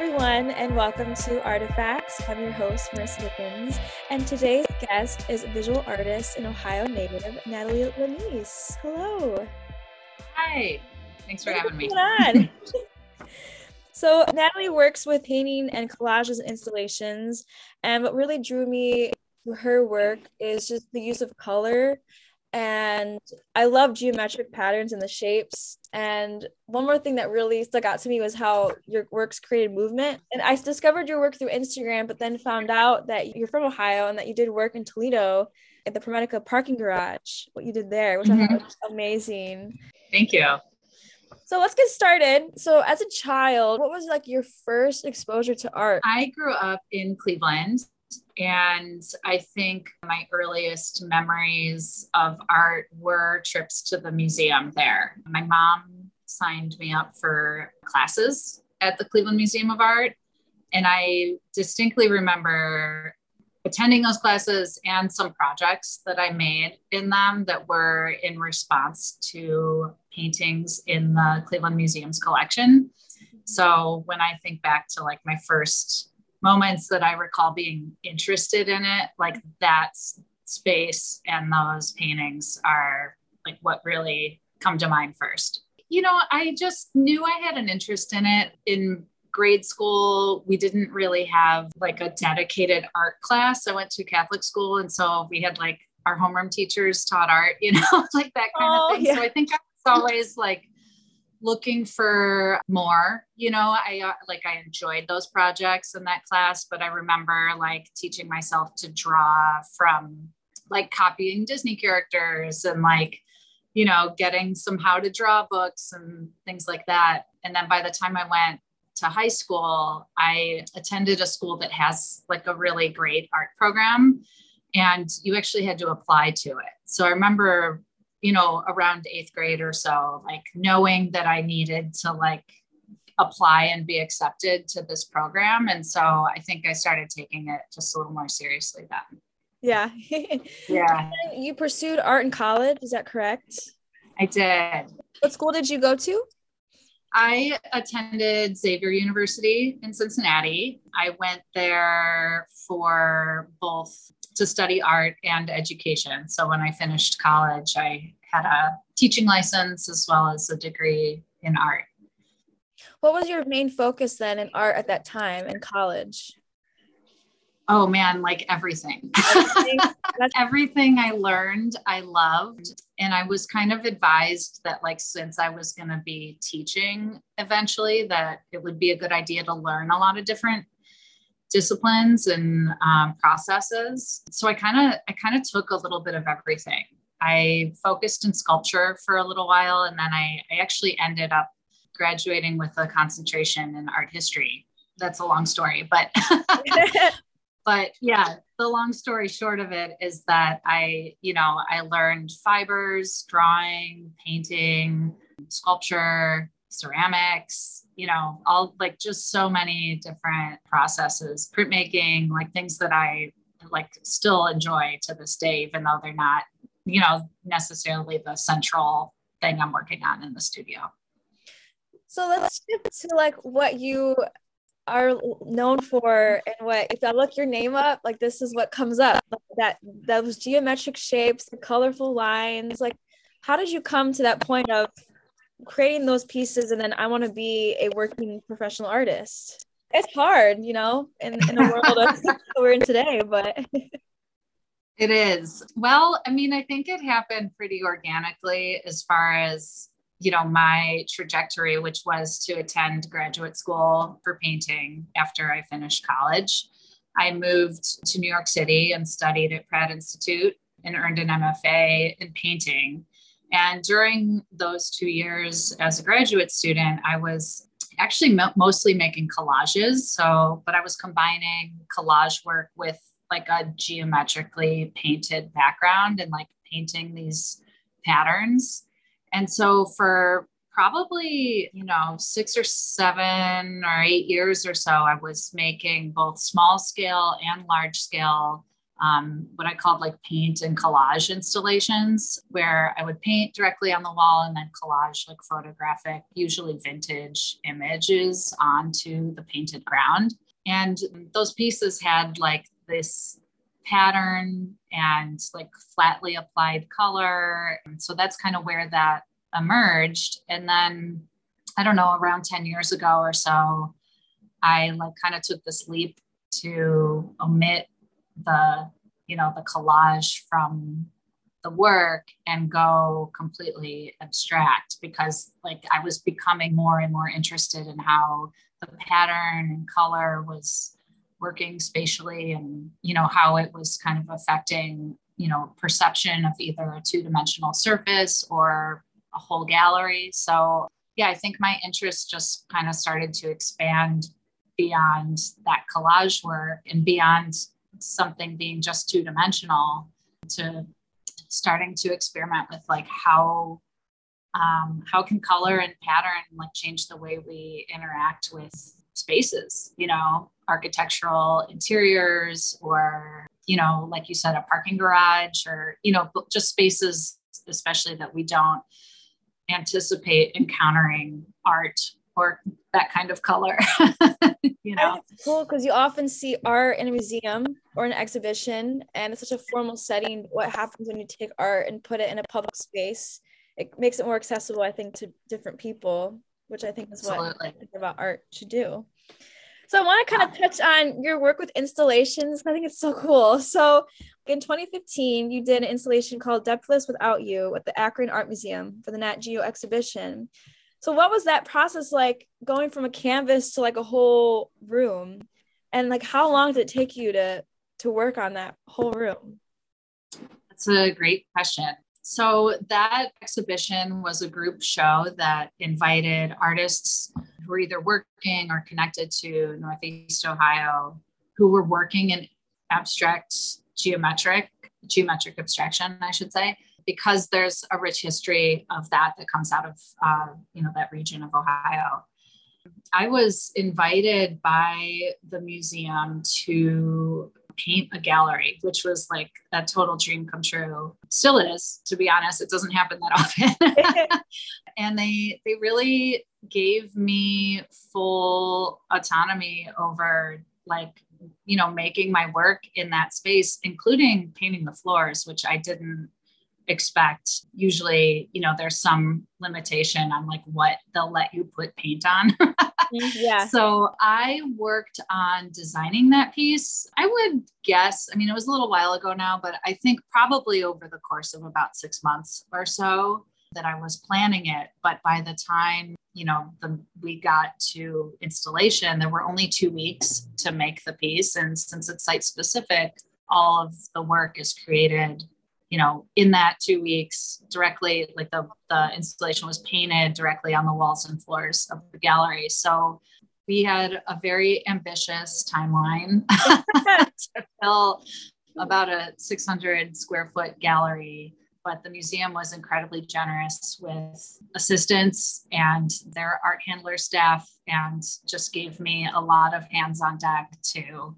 Everyone, and welcome to Artifacts. I'm your host, Marissa Dickens, and today's guest is visual artist and Ohio native Natalie Lanese. Hello. Hi. Thanks for having me. On? so, Natalie works with painting and collages and installations, and what really drew me to her work is just the use of color and I love geometric patterns and the shapes. And one more thing that really stuck out to me was how your works created movement. And I discovered your work through Instagram, but then found out that you're from Ohio and that you did work in Toledo at the ProMedica parking garage, what you did there, which mm-hmm. I thought was amazing. Thank you. So let's get started. So as a child, what was like your first exposure to art? I grew up in Cleveland and I think my earliest memories of art were trips to the museum there. My mom signed me up for classes at the Cleveland Museum of Art. And I distinctly remember attending those classes and some projects that I made in them that were in response to paintings in the Cleveland Museum's collection. So when I think back to like my first moments that I recall being interested in it, like that space and those paintings are like what really come to mind first. You know, I just knew I had an interest in it in grade school. We didn't really have like a dedicated art class. I went to Catholic school and so we had like our homeroom teachers taught art, you know, like that kind oh, of thing. Yeah. So I think I was always like looking for more you know i uh, like i enjoyed those projects in that class but i remember like teaching myself to draw from like copying disney characters and like you know getting some how to draw books and things like that. And then by the time i went to high school i attended a school that has like a really great art program and you actually had to apply to it. So i remember you know, around eighth grade or so, like knowing that I needed to like apply and be accepted to this program. And so I think I started taking it just a little more seriously then. Yeah. yeah. You pursued art in college, is that correct? I did. What school did you go to? I attended Xavier University in Cincinnati. I went there for both to study art and education. So when I finished college, I had a teaching license as well as a degree in art. What was your main focus then in art at that time in college? Oh man, like everything. Everything, everything I learned, I loved. And I was kind of advised that, like, since I was going to be teaching eventually, that it would be a good idea to learn a lot of different disciplines and um, processes. So I kind of I kind of took a little bit of everything. I focused in sculpture for a little while, and then I, I actually ended up graduating with a concentration in art history. That's a long story, but but yeah, the long story short of it is that I, you know, I learned fibers, drawing, painting, sculpture, ceramics, you know, all like just so many different processes, printmaking, like things that I like still enjoy to this day, even though they're not, you know, necessarily the central thing I'm working on in the studio. So let's get to like what you are known for and what if I look your name up, like this is what comes up. That those geometric shapes, the colorful lines, like how did you come to that point of creating those pieces and then I want to be a working professional artist. It's hard, you know, in, in a world of we're in today, but it is. Well, I mean, I think it happened pretty organically as far as, you know, my trajectory, which was to attend graduate school for painting after I finished college. I moved to New York City and studied at Pratt Institute and earned an MFA in painting. And during those two years as a graduate student, I was actually mo- mostly making collages. So, but I was combining collage work with like a geometrically painted background and like painting these patterns. And so for probably, you know, six or seven or eight years or so, I was making both small scale and large scale um, what I called like paint and collage installations, where I would paint directly on the wall and then collage like photographic, usually vintage images onto the painted ground. And those pieces had like this pattern and like flatly applied color. And so that's kind of where that emerged. And then I don't know, around 10 years ago or so, I like kind of took this leap to omit the, you know, the collage from the work and go completely abstract because like I was becoming more and more interested in how the pattern and color was working spatially and you know how it was kind of affecting you know perception of either a two-dimensional surface or a whole gallery. So yeah i think my interest just kind of started to expand beyond that collage work and beyond something being just two-dimensional to starting to experiment with like how um, how can color and pattern like change the way we interact with spaces you know architectural interiors or you know like you said a parking garage or you know just spaces especially that we don't anticipate encountering art or that kind of color you know cool because you often see art in a museum or an exhibition and it's such a formal setting what happens when you take art and put it in a public space it makes it more accessible i think to different people which i think is Absolutely. what I think about art should do so I want to kind of touch on your work with installations. I think it's so cool. So in 2015, you did an installation called Depthless Without You at the Akron Art Museum for the Nat Geo exhibition. So what was that process like going from a canvas to like a whole room? And like how long did it take you to to work on that whole room? That's a great question. So that exhibition was a group show that invited artists who were either working or connected to Northeast Ohio who were working in abstract geometric, geometric abstraction, I should say, because there's a rich history of that that comes out of, uh, you know, that region of Ohio. I was invited by the museum to paint a gallery, which was like a total dream come true. Still is, to be honest. It doesn't happen that often. and they they really gave me full autonomy over like you know making my work in that space including painting the floors which i didn't expect usually you know there's some limitation on like what they'll let you put paint on. Mm, yeah. So i worked on designing that piece. I would guess i mean it was a little while ago now but i think probably over the course of about six months or so that i was planning it. But by the time you know the we got to installation there were only two weeks to make the piece. And since it's site specific all of the work is created you know, in that two weeks, directly, like the, the installation was painted directly on the walls and floors of the gallery. So we had a very ambitious timeline to fill about a 600 square foot gallery but the museum was incredibly generous with assistance and their art handler staff and just gave me a lot of hands on deck to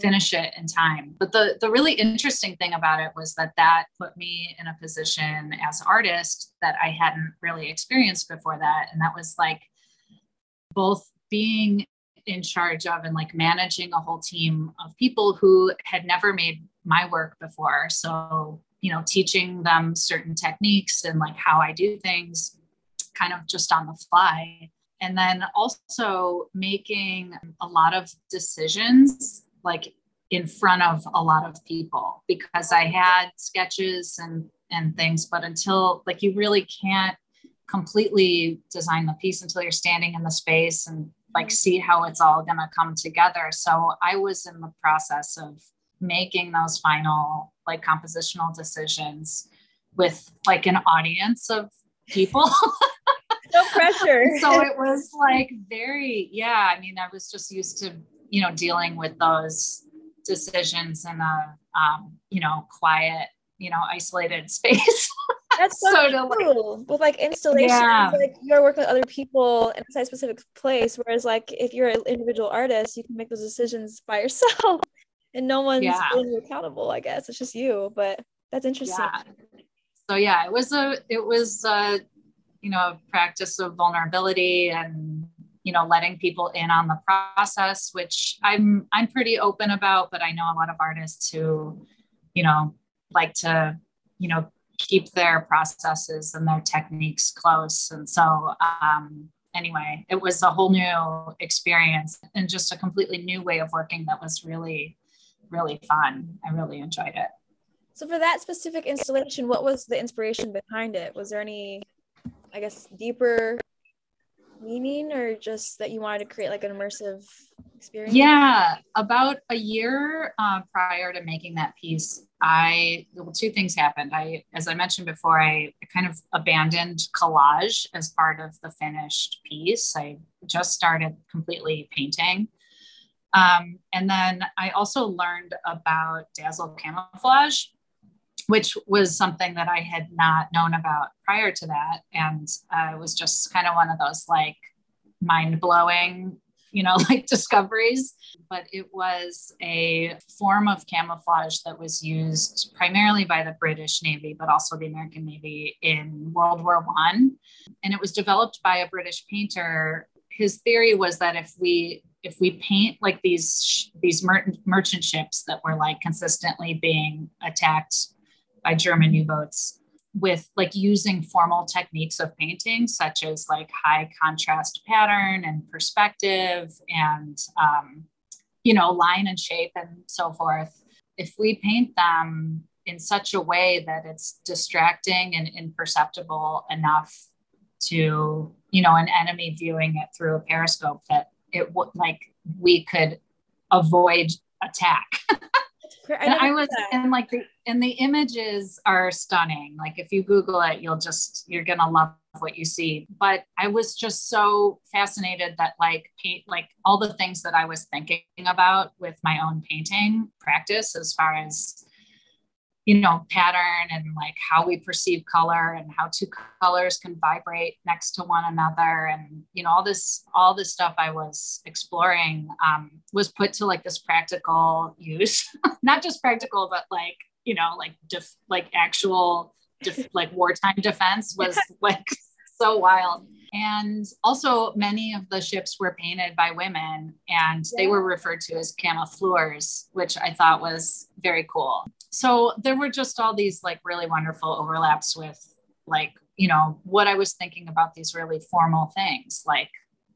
finish it in time. But the the really interesting thing about it was that that put me in a position as an artist that i hadn't really experienced before that. And that was like both being in charge of and like managing a whole team of people who had never made my work before. So you know teaching them certain techniques and like how i do things kind of just on the fly. And then also making a lot of decisions like in front of a lot of people because i had sketches and and things but until like you really can't completely design the piece until you're standing in the space and like mm-hmm. see how it's all going to come together. So i was in the process of making those final like compositional decisions with like an audience of people. no pressure. so it was like very, yeah. I mean, I was just used to, you know, dealing with those decisions in a, um, you know, quiet, you know, isolated space. That's so, so cool. Like, with like installations, yeah. like you're working with other people in a specific place. Whereas like if you're an individual artist, you can make those decisions by yourself and no one's Yeah. holding you accountable. I guess it's just you, but that's interesting. yeah so yeah it was a it was a you know a practice of vulnerability and you know letting people in on the process which i'm i'm pretty open about but i know a lot of artists who you know like to you know keep their processes and their techniques close and so um anyway it was a whole new experience and just a completely new way of working that was really really fun i really enjoyed it So for that specific installation, what was the inspiration behind it? Was there any, I guess, deeper meaning or just that you wanted to create like an immersive experience? Yeah, about a year uh, prior to making that piece, I well, two things happened. I, as I mentioned before, I kind of abandoned collage as part of the finished piece. I just started completely painting. Um, and then I also learned about dazzle camouflage, which was something that I had not known about prior to that. And uh, it was just kind of one of those like mind blowing, you know, like discoveries. But it was a form of camouflage that was used primarily by the British Navy, but also the American Navy in World War One. And it was developed by a British painter. His theory was that if we if we paint like these these mer- merchant ships that were like consistently being attacked by German U-boats with like using formal techniques of painting, such as like high contrast pattern and perspective and, um, you know, line and shape and so forth. If we paint them in such a way that it's distracting and imperceptible enough to, you know, an enemy viewing it through a periscope that it would like we could avoid attack. and I was and like the and the images are stunning. Like if you Google it, you'll just you're gonna love what you see. But I was just so fascinated that like paint like all the things that I was thinking about with my own painting practice as far as you know pattern and like how we perceive color and how two colors can vibrate next to one another. And you know all this all this stuff i was exploring um, was put to like this practical use. Not just practical but like you know like def- like actual def- like wartime defense was like so wild. And also many of the ships were painted by women and yeah. they were referred to as camoufleurs which i thought was very cool so there were just all these like really wonderful overlaps with like you know what i was thinking about these really formal things like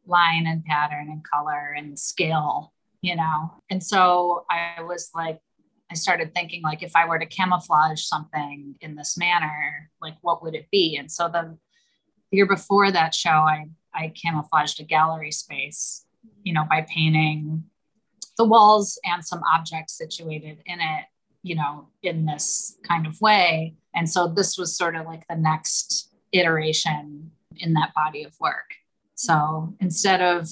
line and pattern and color and scale you know? And so i was like i started thinking like if i were to camouflage something in this manner like what would it be? And so the year before that show i i camouflaged a gallery space you know by painting the walls and some objects situated in it you know, in this kind of way. And so this was sort of like the next iteration in that body of work. So instead of,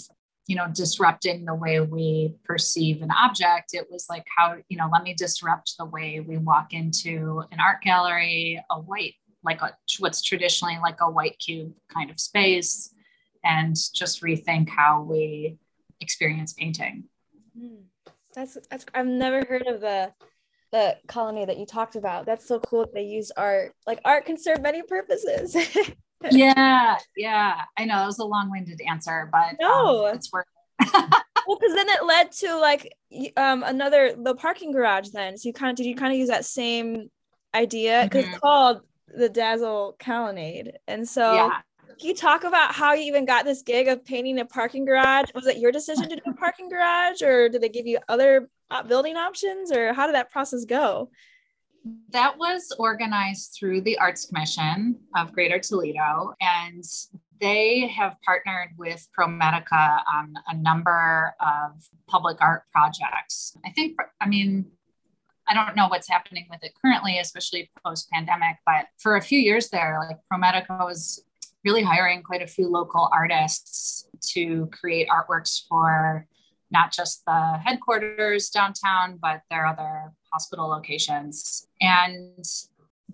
you know, disrupting the way we perceive an object, it was like, how, you know, let me disrupt the way we walk into an art gallery, a white, like a, what's traditionally like a white cube kind of space, and just rethink how we experience painting. Hmm. That's, that's, I've never heard of the the colony that you talked about. That's so cool that they use art. Like art can serve many purposes. yeah, yeah. I know that was a long-winded answer, but no, um, it's worth It. well, because then it led to like um another the parking garage. Then so you kind of did you kind of use that same idea because mm-hmm. it's called the Dazzle Colonnade, and so yeah. Can you talk about how you even got this gig of painting a parking garage? Was it your decision to do a parking garage, or did they give you other building options, or how did that process go? That was organized through the Arts Commission of Greater Toledo, and they have partnered with ProMedica on a number of public art projects. I think, I mean, I don't know what's happening with it currently, especially post pandemic, but for a few years there, like ProMedica was really hiring quite a few local artists to create artworks for not just the headquarters downtown, but their other hospital locations. And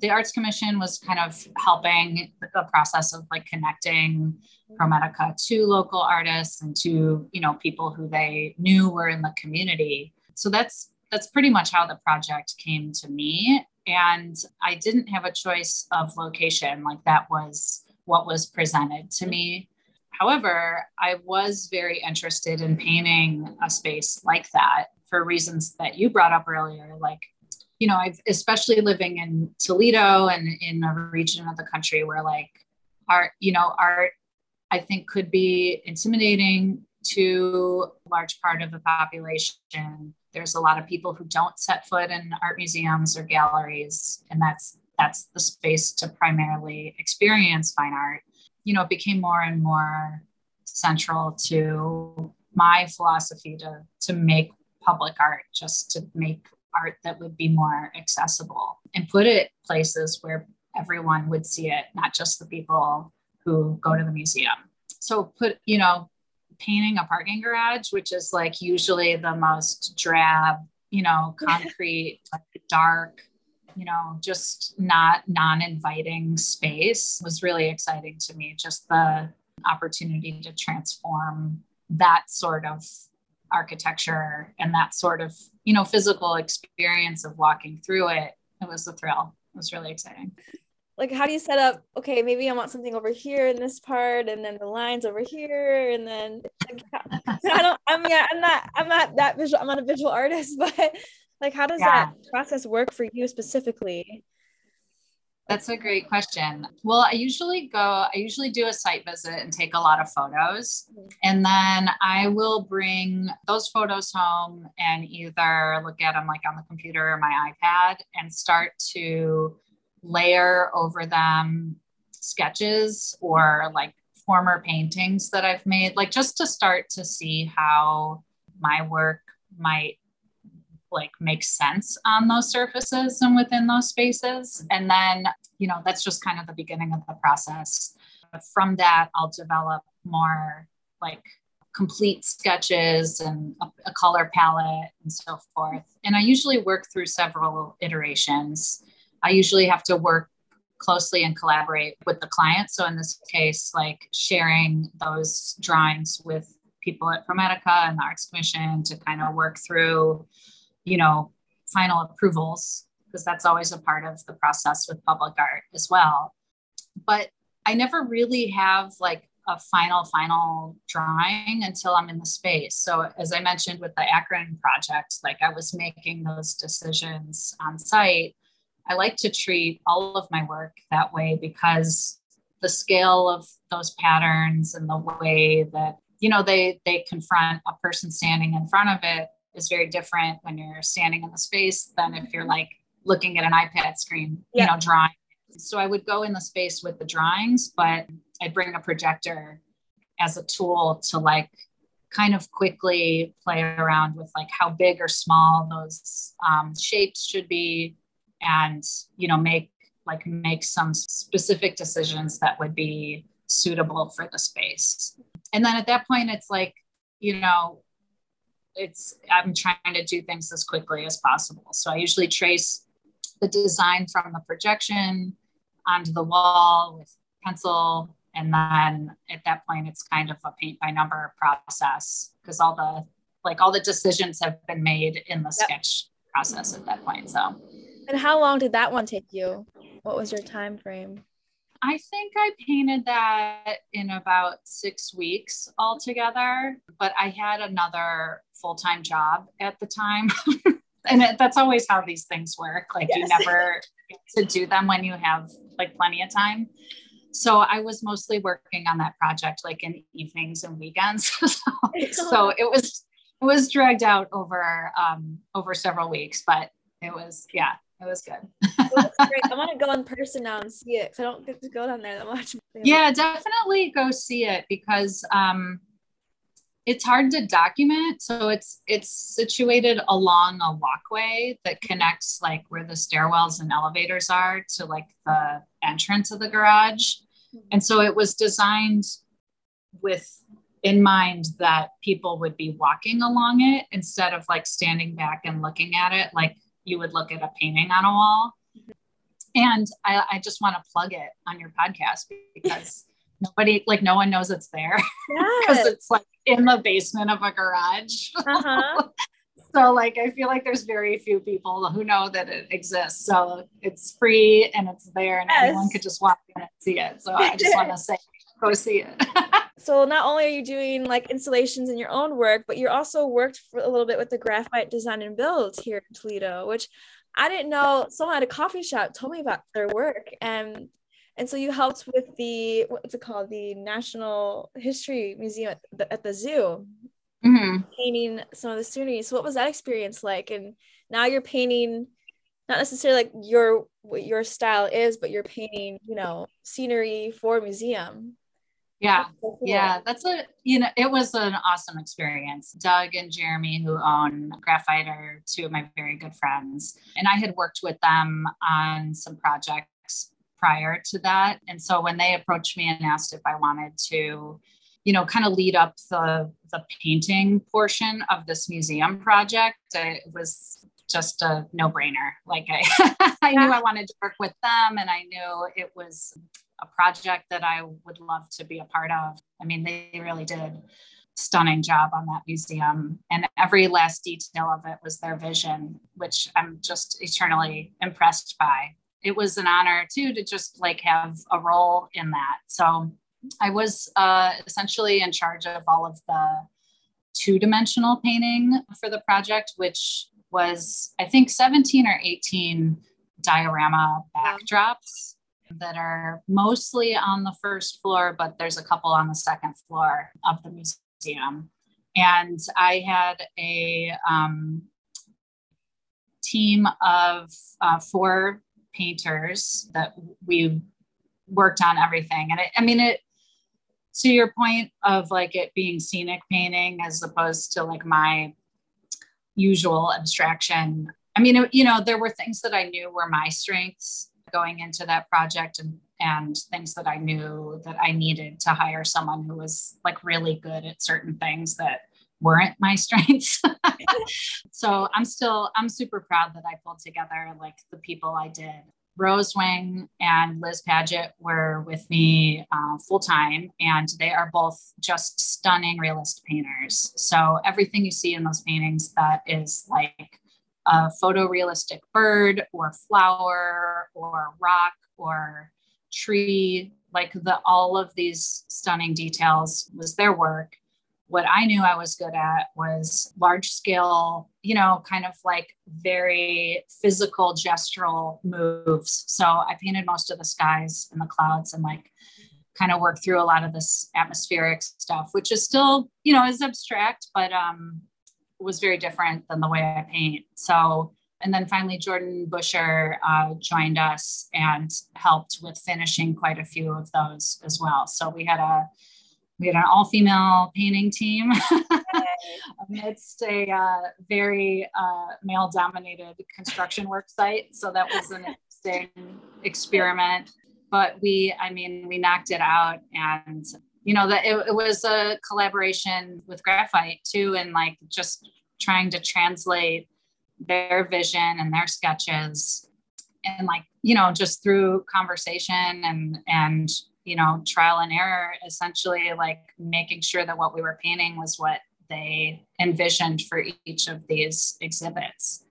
the Arts Commission was kind of helping the process of like connecting ProMedica to local artists and to, you know, people who they knew were in the community. So that's that's pretty much how the project came to me. And I didn't have a choice of location, like that was what was presented to me. However, I was very interested in painting a space like that for reasons that you brought up earlier. Like, you know, I've especially living in Toledo and in a region of the country where like art, you know, art I think could be intimidating to a large part of the population there's a lot of people who don't set foot in art museums or galleries and that's that's the space to primarily experience fine art you know it became more and more central to my philosophy to to make public art just to make art that would be more accessible and put it places where everyone would see it not just the people who go to the museum. So put you know painting a parking garage, which is like usually the most drab, you know, concrete, like dark, you know, just not non inviting space was really exciting to me. Just the opportunity to transform that sort of architecture and that sort of, you know, physical experience of walking through it. It was a thrill. It was really exciting like how do you set up okay maybe i want something over here in this part and then the lines over here and then like, i don't i mean i'm not i'm not that visual i'm not a visual artist but like how does yeah. that process work for you specifically that's a great question. Well, I usually go, I usually do a site visit and take a lot of photos. Mm-hmm. And then I will bring those photos home and either look at them like on the computer or my iPad and start to layer over them sketches or like former paintings that I've made, like just to start to see how my work might like make sense on those surfaces and within those spaces. And then, you know, that's just kind of the beginning of the process. From that, I'll develop more like complete sketches and a, color palette and so forth. And I usually work through several iterations. I usually have to work closely and collaborate with the client. So in this case, like sharing those drawings with people at ProMedica and the Arts Commission to kind of work through, you know, final approvals, because that's always a part of the process with public art as well. But I never really have like a final, final drawing until I'm in the space. So, as I mentioned with the Akron project, like I was making those decisions on site I like to treat all of my work that way because the scale of those patterns and the way that you know they they confront a person standing in front of it is very different when you're standing in the space than if you're like looking at an iPad screen, yeah. you know, drawing. So I would go in the space with the drawings, but I'd bring a projector as a tool to like kind of quickly play around with like how big or small those um, shapes should be and you know make like make some specific decisions that would be suitable for the space and then at that point it's like you know it's i'm trying to do things as quickly as possible so i usually trace the design from the projection onto the wall with pencil and then at that point it's kind of a paint by number process because all the like all the decisions have been made in the yep. sketch process at that point so and how long did that one take you? What was your time frame? I think I painted that in about six weeks altogether, but I had another full time job at the time. and it, that's always how these things work. Like yes. you never get to do them when you have like plenty of time. So I was mostly working on that project like in evenings and weekends. so, so it was it was dragged out over um, over several weeks, but it was yeah it was good. well, I want to go in person now and see it because I don't get to go down there that much. Yeah, definitely go see it because um, it's hard to document. So it's it's situated along a walkway that connects like where the stairwells and elevators are to like the entrance of the garage. And so it was designed with in mind that people would be walking along it instead of like standing back and looking at it like you would look at a painting on a wall. And I, I just want to plug it on your podcast because nobody, like, no one knows it's there because yes. it's like in the basement of a garage. Uh-huh. So like I feel like there's very few people who know that it exists. So it's free and it's there and yes. anyone could just walk in and see it. So I just want to say go see it. So not only are you doing like installations in your own work, but you're also worked for a little bit with the graphite design and build here in Toledo, which I didn't know someone at a coffee shop told me about their work. And and so you helped with the what's it called? The national history museum at the, at the zoo. Mm-hmm. painting some of the scenery so what was that experience like? And now you're painting not necessarily like your what your style is but you're painting you know scenery for a museum yeah so cool. yeah that's a you know it was an awesome experience doug and jeremy who own graphite are two of my very good friends and i had worked with them on some projects prior to that. And so when they approached me and asked if I wanted to, you know, kind of lead up the the painting portion of this museum project, it was just a no brainer. Like I, I knew I wanted to work with them, and I knew it was a project that I would love to be a part of. I mean, they really did stunning job on that museum and every last detail of it was their vision which i'm just eternally impressed by it was an honor too to just like have a role in that. So I was uh, essentially in charge of all of the two dimensional painting for the project, which was, I think, 17 or 18 diorama backdrops that are mostly on the first floor, but there's a couple on the second floor of the museum. And I had a um, team of uh, four painters that we worked on everything. And it, I mean, it, to your point of like it being scenic painting as opposed to like my usual abstraction. I mean, you know, there were things that I knew were my strengths going into that project and, and things that I knew that I needed to hire someone who was like really good at certain things that weren't my strengths. so I'm still, I'm super proud that I pulled together like the people I did. Rose Wing and Liz Paget were with me uh, full time, and they are both just stunning realist painters. So everything you see in those paintings that is like a photorealistic bird or flower or rock or tree, like the all of these stunning details was their work what I knew I was good at was large scale, you know, kind of like very physical gestural moves. So I painted most of the skies and the clouds and like kind of worked through a lot of this atmospheric stuff, which is still, you know, is abstract, but um was very different than the way I paint. So and then finally, Jordan Busher uh, joined us and helped with finishing quite a few of those as well. So we had a we had an all-female painting team amidst a uh, very uh, male-dominated construction work site. So that was an interesting experiment. But we, I mean, we knocked it out, and you know that it, it was a collaboration with Graphite too, and like just trying to translate their vision and their sketches and like you know just through conversation and and you know trial and error essentially like making sure that what we were painting was what they envisioned for each of these exhibits.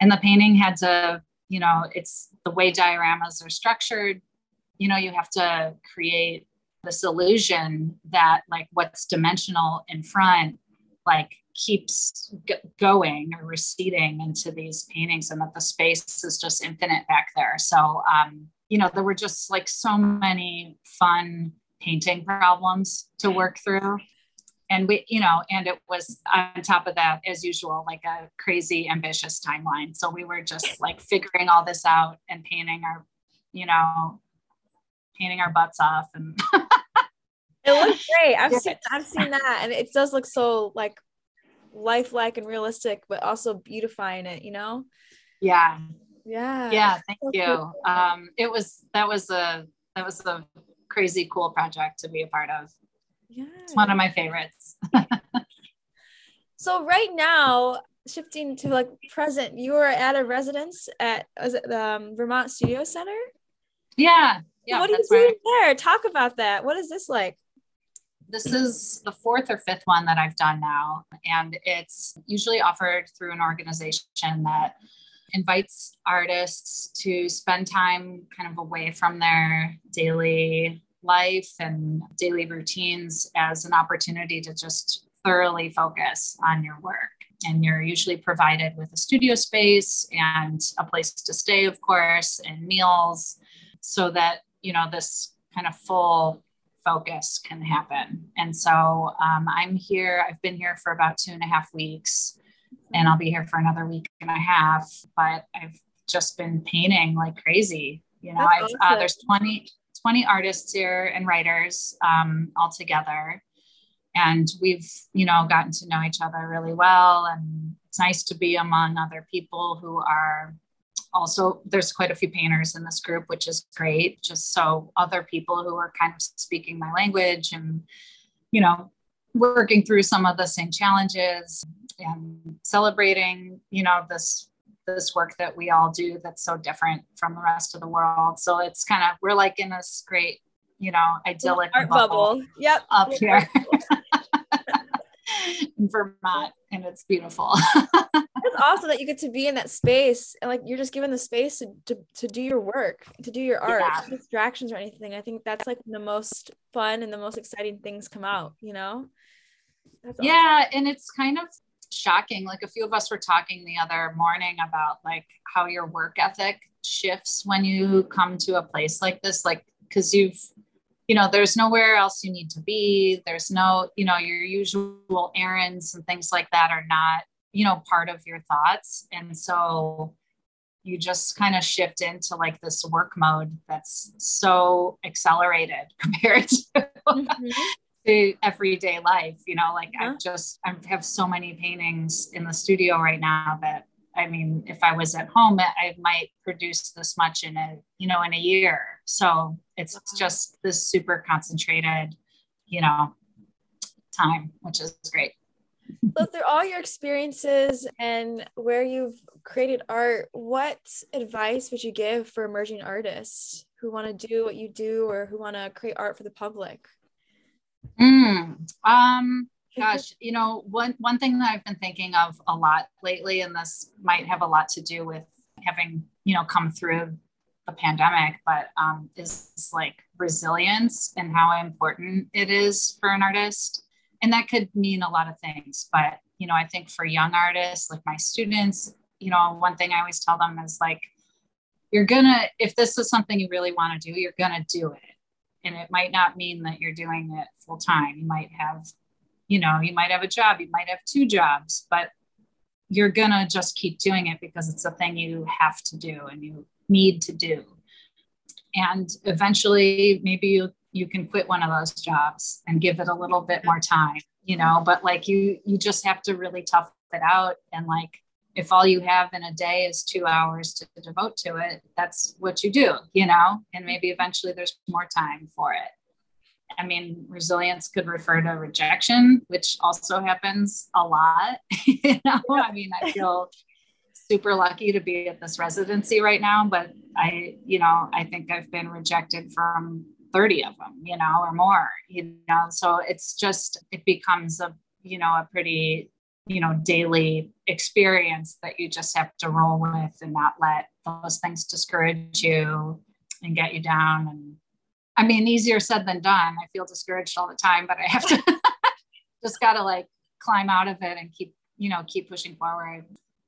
And the painting had to you know it's the way dioramas are structured you know you have to create this illusion that like what's dimensional in front like keeps g- going or receding into these paintings and that the space is just infinite back there. So um you know, there were just like so many fun painting problems to mm-hmm. work through. And we, you know, and it was on top of that, as usual, like a crazy ambitious timeline. So we were just like figuring all this out and painting our, you know, painting our butts off and it looks great. I've seen I've seen that and it does look so like lifelike and realistic, but also beautifying it, you know? Yeah. Yeah. Yeah. Thank so you. Cool. Um, it was, that was a, that was a crazy cool project to be a part of. Yeah. It's one of my favorites. so right now, shifting to like present, you are at a residence at was it the um, Vermont Studio Center? Yeah. Yeah. What are you doing right. there? Talk about that. What is this like? This is the fourth or fifth one that I've done now. And it's usually offered through an organization that invites artists to spend time kind of away from their daily life and daily routines as an opportunity to just thoroughly focus on your work. And you're usually provided with a studio space and a place to stay, of course, and meals so that, you know, this kind of full focus can happen. And so um, I'm here, I've been here for about two and a half weeks, and I'll be here for another week and a half. But I've just been painting like crazy. You know, I've, uh, awesome. uh, there's 20, 20 artists here and writers um, all together. And we've, you know, gotten to know each other really well. And it's nice to be among other people who are also there's quite a few painters in this group which is great just so other people who are kind of speaking my language and you know working through some of the same challenges and celebrating you know this this work that we all do that's so different from the rest of the world so it's kind of we're like in this great you know idyllic art bubble, bubble. yep up here in vermont and it's beautiful it's awesome that you get to be in that space and like you're just given the space to, to, to do your work, to do your art, yeah. no distractions or anything. I think that's like the most fun and the most exciting things come out, you know? Yeah. And it's kind of shocking. Like a few of us were talking the other morning about like how your work ethic shifts when you come to a place like this, like, because you've, you know, there's nowhere else you need to be. There's no, you know, your usual errands and things like that are not you know part of your thoughts and so you just kind of shift into like this work mode that's so accelerated compared to, mm-hmm. To everyday life you know like yeah. i just i have so many paintings in the studio right now that i mean if i was at home i might produce this much in a you know in a year. So it's just this super concentrated you know time which is great. So through all your experiences and where you've created art what advice would you give for emerging artists who want to do what you do or who want to create art for the public mm, um gosh you know one one thing that i've been thinking of a lot lately and this might have a lot to do with having you know come through the pandemic but um, is like resilience and how important it is for an artist. And that could mean a lot of things but you know i think for young artists like my students you know one thing i always tell them is like you're gonna if this is something you really want to do you're gonna do it and it might not mean that you're doing it full time you might have you know you might have a job you might have two jobs but you're gonna just keep doing it because it's a thing you have to do and you need to do. And eventually maybe you you can quit one of those jobs and give it a little bit more time you know but like you you just have to really tough it out and like if all you have in a day is two hours to devote to it that's what you do you know? And maybe eventually there's more time for it. I mean resilience could refer to rejection which also happens a lot you know? I mean i feel super lucky to be at this residency right now but i you know i think i've been rejected from 30 of them, you know, or more, you know. So it's just, it becomes a, you know, a pretty, you know, daily experience that you just have to roll with and not let those things discourage you and get you down. And I mean, easier said than done. I feel discouraged all the time, but I have to just got to like climb out of it and keep, you know, keep pushing forward.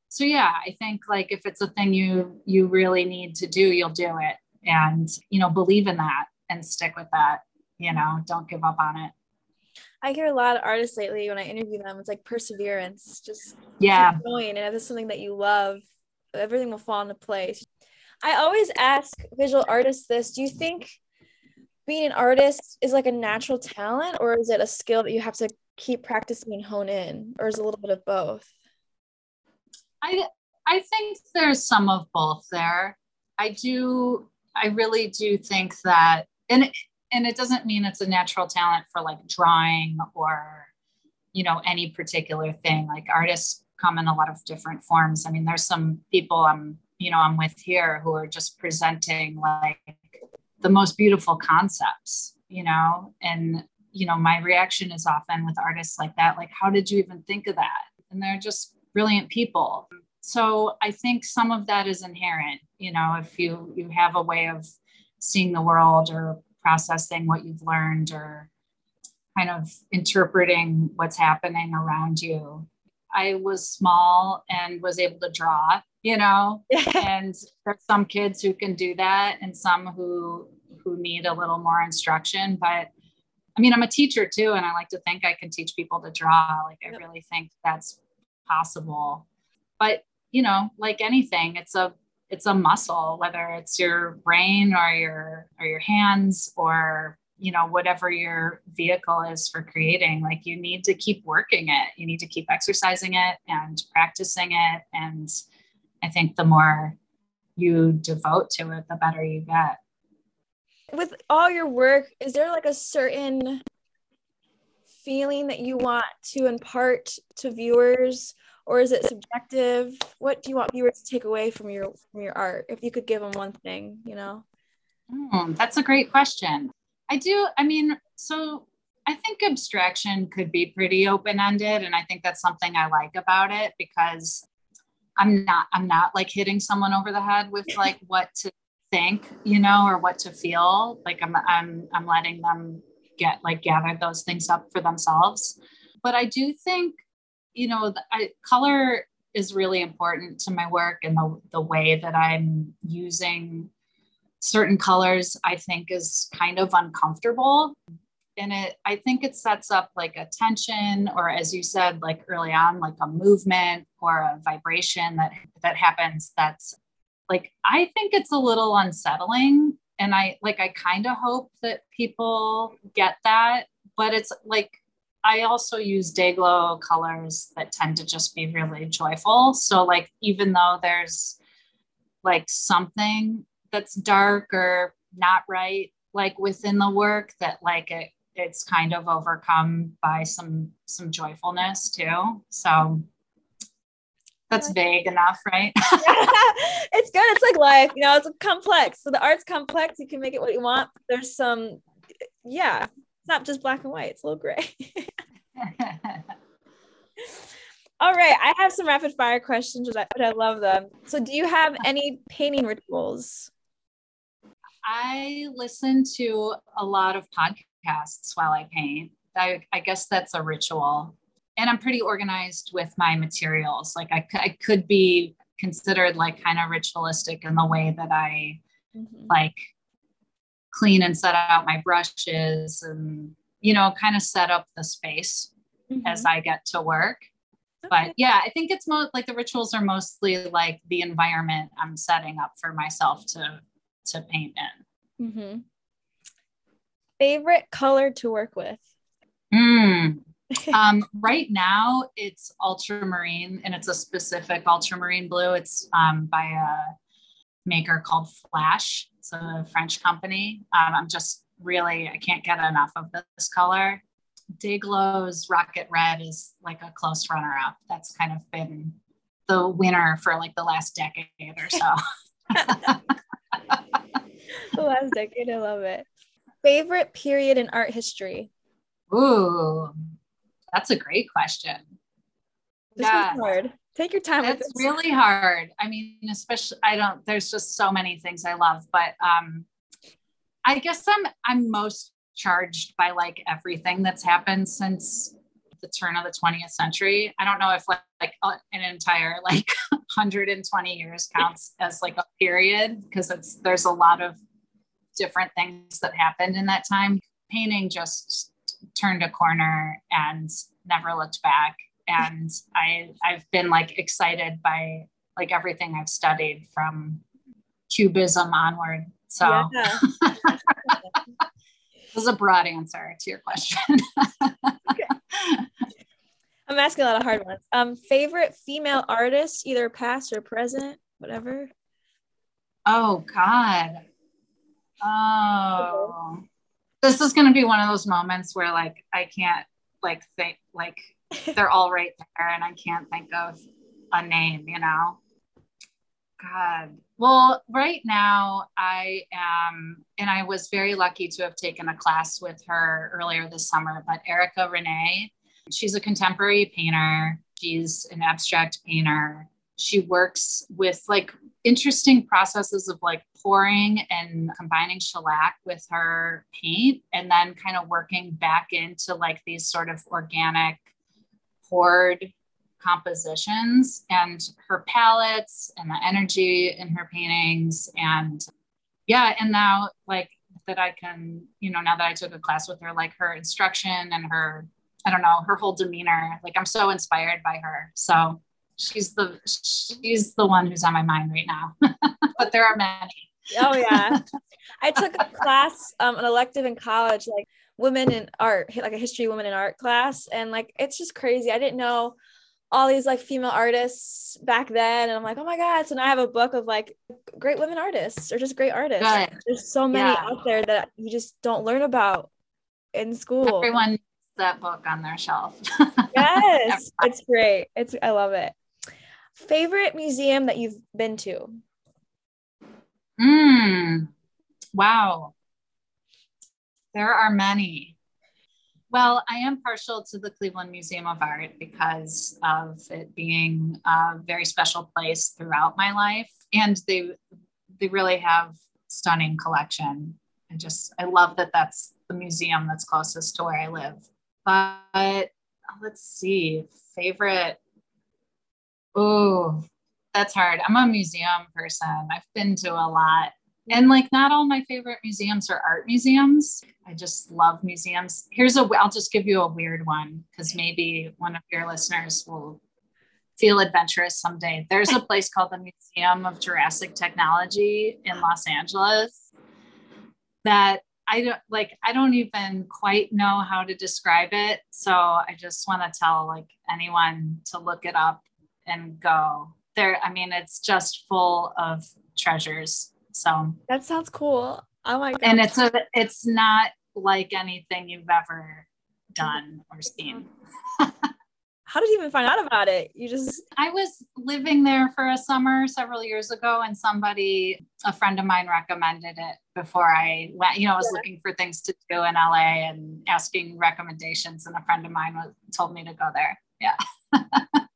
So yeah, I think like if it's a thing you you really need to do, you'll do it and you know believe in that and stick with that you know don't give up on it I hear a lot of artists lately when I interview them, it's like perseverance, just yeah, going. And if it's something that you love, everything will fall into place. I always ask visual artists this do you think being an artist is like a natural talent, or is it a skill that you have to keep practicing and hone in, or is a little bit of both? I I think there's some of both there. I do I really do think that and and it doesn't mean it's a natural talent for like drawing or you know any particular thing like artists come in a lot of different forms i mean there's some people i'm you know i'm with here who are just presenting like the most beautiful concepts you know and you know, my reaction is often with artists like that, like, how did you even think of that? And they're just brilliant people. So I think some of that is inherent, you know, if you you have a way of seeing the world or processing what you've learned or kind of interpreting what's happening around you. I was small and was able to draw, you know, and there's some kids who can do that and some who who need a little more instruction, but I mean, I'm a teacher too, and I like to think I can teach people to draw. Like, I really think that's possible. But you know, like anything, it's a it's a muscle, whether it's your brain or your or your hands or you know whatever your vehicle is for creating like you need to keep working it. You need to keep exercising it and practicing it. And i think the more you devote to it the better you get. With all your work is there like a certain feeling that you want to impart to viewers or is it subjective? What do you want viewers to take away from your from your art if you could give them one thing you know? Mm, that's a great question. I do i mean so i think abstraction could be pretty open-ended and i think that's something i like about it because i'm not i'm not like hitting someone over the head with like what to think you know or what to feel. Like i'm i'm i'm letting them get like gather those things up for themselves. But i do think you know, I, color is really important to my work and the, the way that I'm using certain colors, I think is kind of uncomfortable. And it, I think it sets up like a tension, or as you said, like early on, like a movement or a vibration that that happens. That's like I think it's a little unsettling, and I like I kind of hope that people get that. But it's like I also use Day-Glo colors that tend to just be really joyful. So, like, even though there's like something that's dark or not right, like within the work, that like it it's kind of overcome by some some joyfulness too. So that's vague enough, right? it's good. It's like life, you know, it's complex. So the art's complex. You can make it what you want. There's some, yeah, it's not just black and white, it's a little gray. All right, I have some rapid fire questions, but I, love them. So, do you have any painting rituals? I listen to a lot of podcasts while I paint. I, I guess that's a ritual. And I'm pretty organized with my materials. Like, I, I could be considered like kind of ritualistic in the way that I mm-hmm. like clean and set out my brushes and you know kind of set up the space mm-hmm. as i get to work okay. but yeah i think it's most like the rituals are mostly like the environment i'm setting up for myself to to paint in mm-hmm. favorite color to work with mm. um, right now it's ultramarine and it's a specific ultramarine blue it's um, by a maker called Flashe it's a French company. Um, I'm just really, I can't get enough of this color. Day-Glo's Rocket Red is like a close runner up. That's kind of been the winner for like the last decade or so. the last decade, I love it. Favorite period in art history? Ooh, that's a great question. This yeah. hard. Take your time. It's really hard. I mean, especially I don't. There's just so many things I love, but um, I guess I'm I'm most charged by like everything that's happened since the turn of the 20th century. I don't know if like, like uh, an entire like 120 years counts as like a period because it's there's a lot of different things that happened in that time. Painting just turned a corner and never looked back and I I've been like excited by like everything I've studied from cubism onward. So yeah. this is a broad answer to your question. okay. I'm asking a lot of hard ones. Um, favorite female artist, either past or present, whatever. Oh God. Oh. This is gonna be one of those moments where like I can't like think like they're all right there and I can't think of a name, you know. God. Well, right now I am, and I was very lucky to have taken a class with her earlier this summer, but Erika Ranee, she's a contemporary painter. She's an abstract painter. She works with like interesting processes of like pouring and combining shellac with her paint and then kind of working back into like these sort of organic poured compositions and her palettes and the energy in her paintings. And yeah and now like that i can you know now that i took a class with her like her instruction and her i don't know her whole demeanor like i'm so inspired by her. So she's the she's the one who's on my mind right now. But there are many. Oh yeah. I took a class um an elective in college like women in art like a history women in art class. And like it's just crazy. I didn't know all these like female artists back then. And i'm like oh my god. So now i have a book of like great women artists or just great artists. There's so many yeah. out there that you just don't learn about in school. Everyone that book on their shelf. Yes. It's great. It's i love it. Favorite museum that you've been to? Mm, wow there are many well, I am partial to the Cleveland Museum of Art because of it being a very special place throughout my life. And they they really have stunning collection. I just I love that that's the museum that's closest to where I live. But oh, let's see, favorite. Oh, that's hard. I'm a museum person. I've been to a lot and like not all my favorite museums are art museums. I just love museums. Here's a i'll just give you a weird one because maybe one of your listeners will feel adventurous someday. There's a place called the museum of jurassic technology in los angeles that i don't like i don't even quite know how to describe it. So i just want to tell like anyone to look it up and go. There i mean it's just full of treasures so that sounds cool. Oh my god. And it's a it's not like anything you've ever done or seen. How did you even find out about it? You just I was living there for a summer several years ago and somebody a friend of mine recommended it before I went, you know, I was yeah. looking for things to do in LA and asking recommendations and a friend of mine was, told me to go there. Yeah. I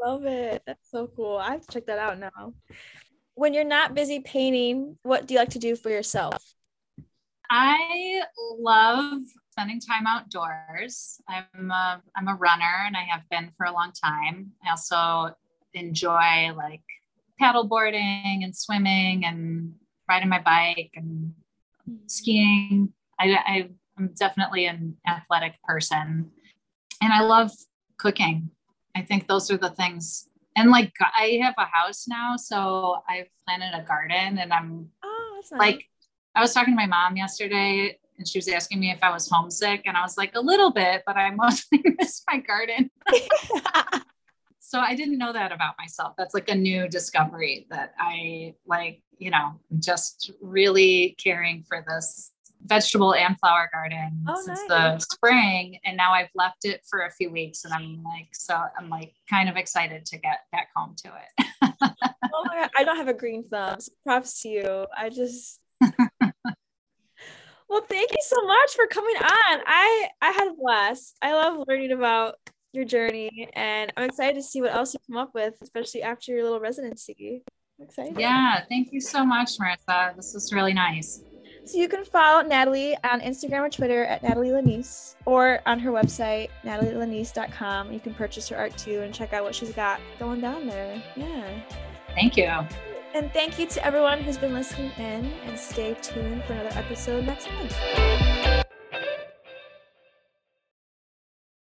love it. That's so cool. I have to check that out now when you're not busy painting, what do you like to do for yourself? I love spending time outdoors. I'm a, I'm a runner and I have been for a long time. I also enjoy like paddle boarding and swimming and riding my bike and skiing. I, I, I'm definitely an athletic person and I love cooking. I think those are the things and like I have a house now, so I've planted a garden and I'm oh, nice. like I was talking to my mom yesterday and she was asking me if I was homesick and I was like a little bit, but I mostly miss my garden. so I didn't know that about myself. That's like a new discovery that I like, you know, just really caring for this vegetable and flower garden oh, since nice. the spring and now I've left it for a few weeks and I'm like so I'm like kind of excited to get back home to it. oh my god, I don't have a green thumb. So props to you. I just Well, thank you so much for coming on. I I had a blast. I love learning about your journey and I'm excited to see what else you come up with, especially after your little residency. I'm excited. Yeah, thank you so much, Marissa. This was really nice. So you can follow Natalie on Instagram or Twitter at Natalie Lanese or on her website, natalielanese.com. You can purchase her art too and check out what she's got going down there. Yeah. Thank you. And thank you to everyone who's been listening in and stay tuned for another episode next month.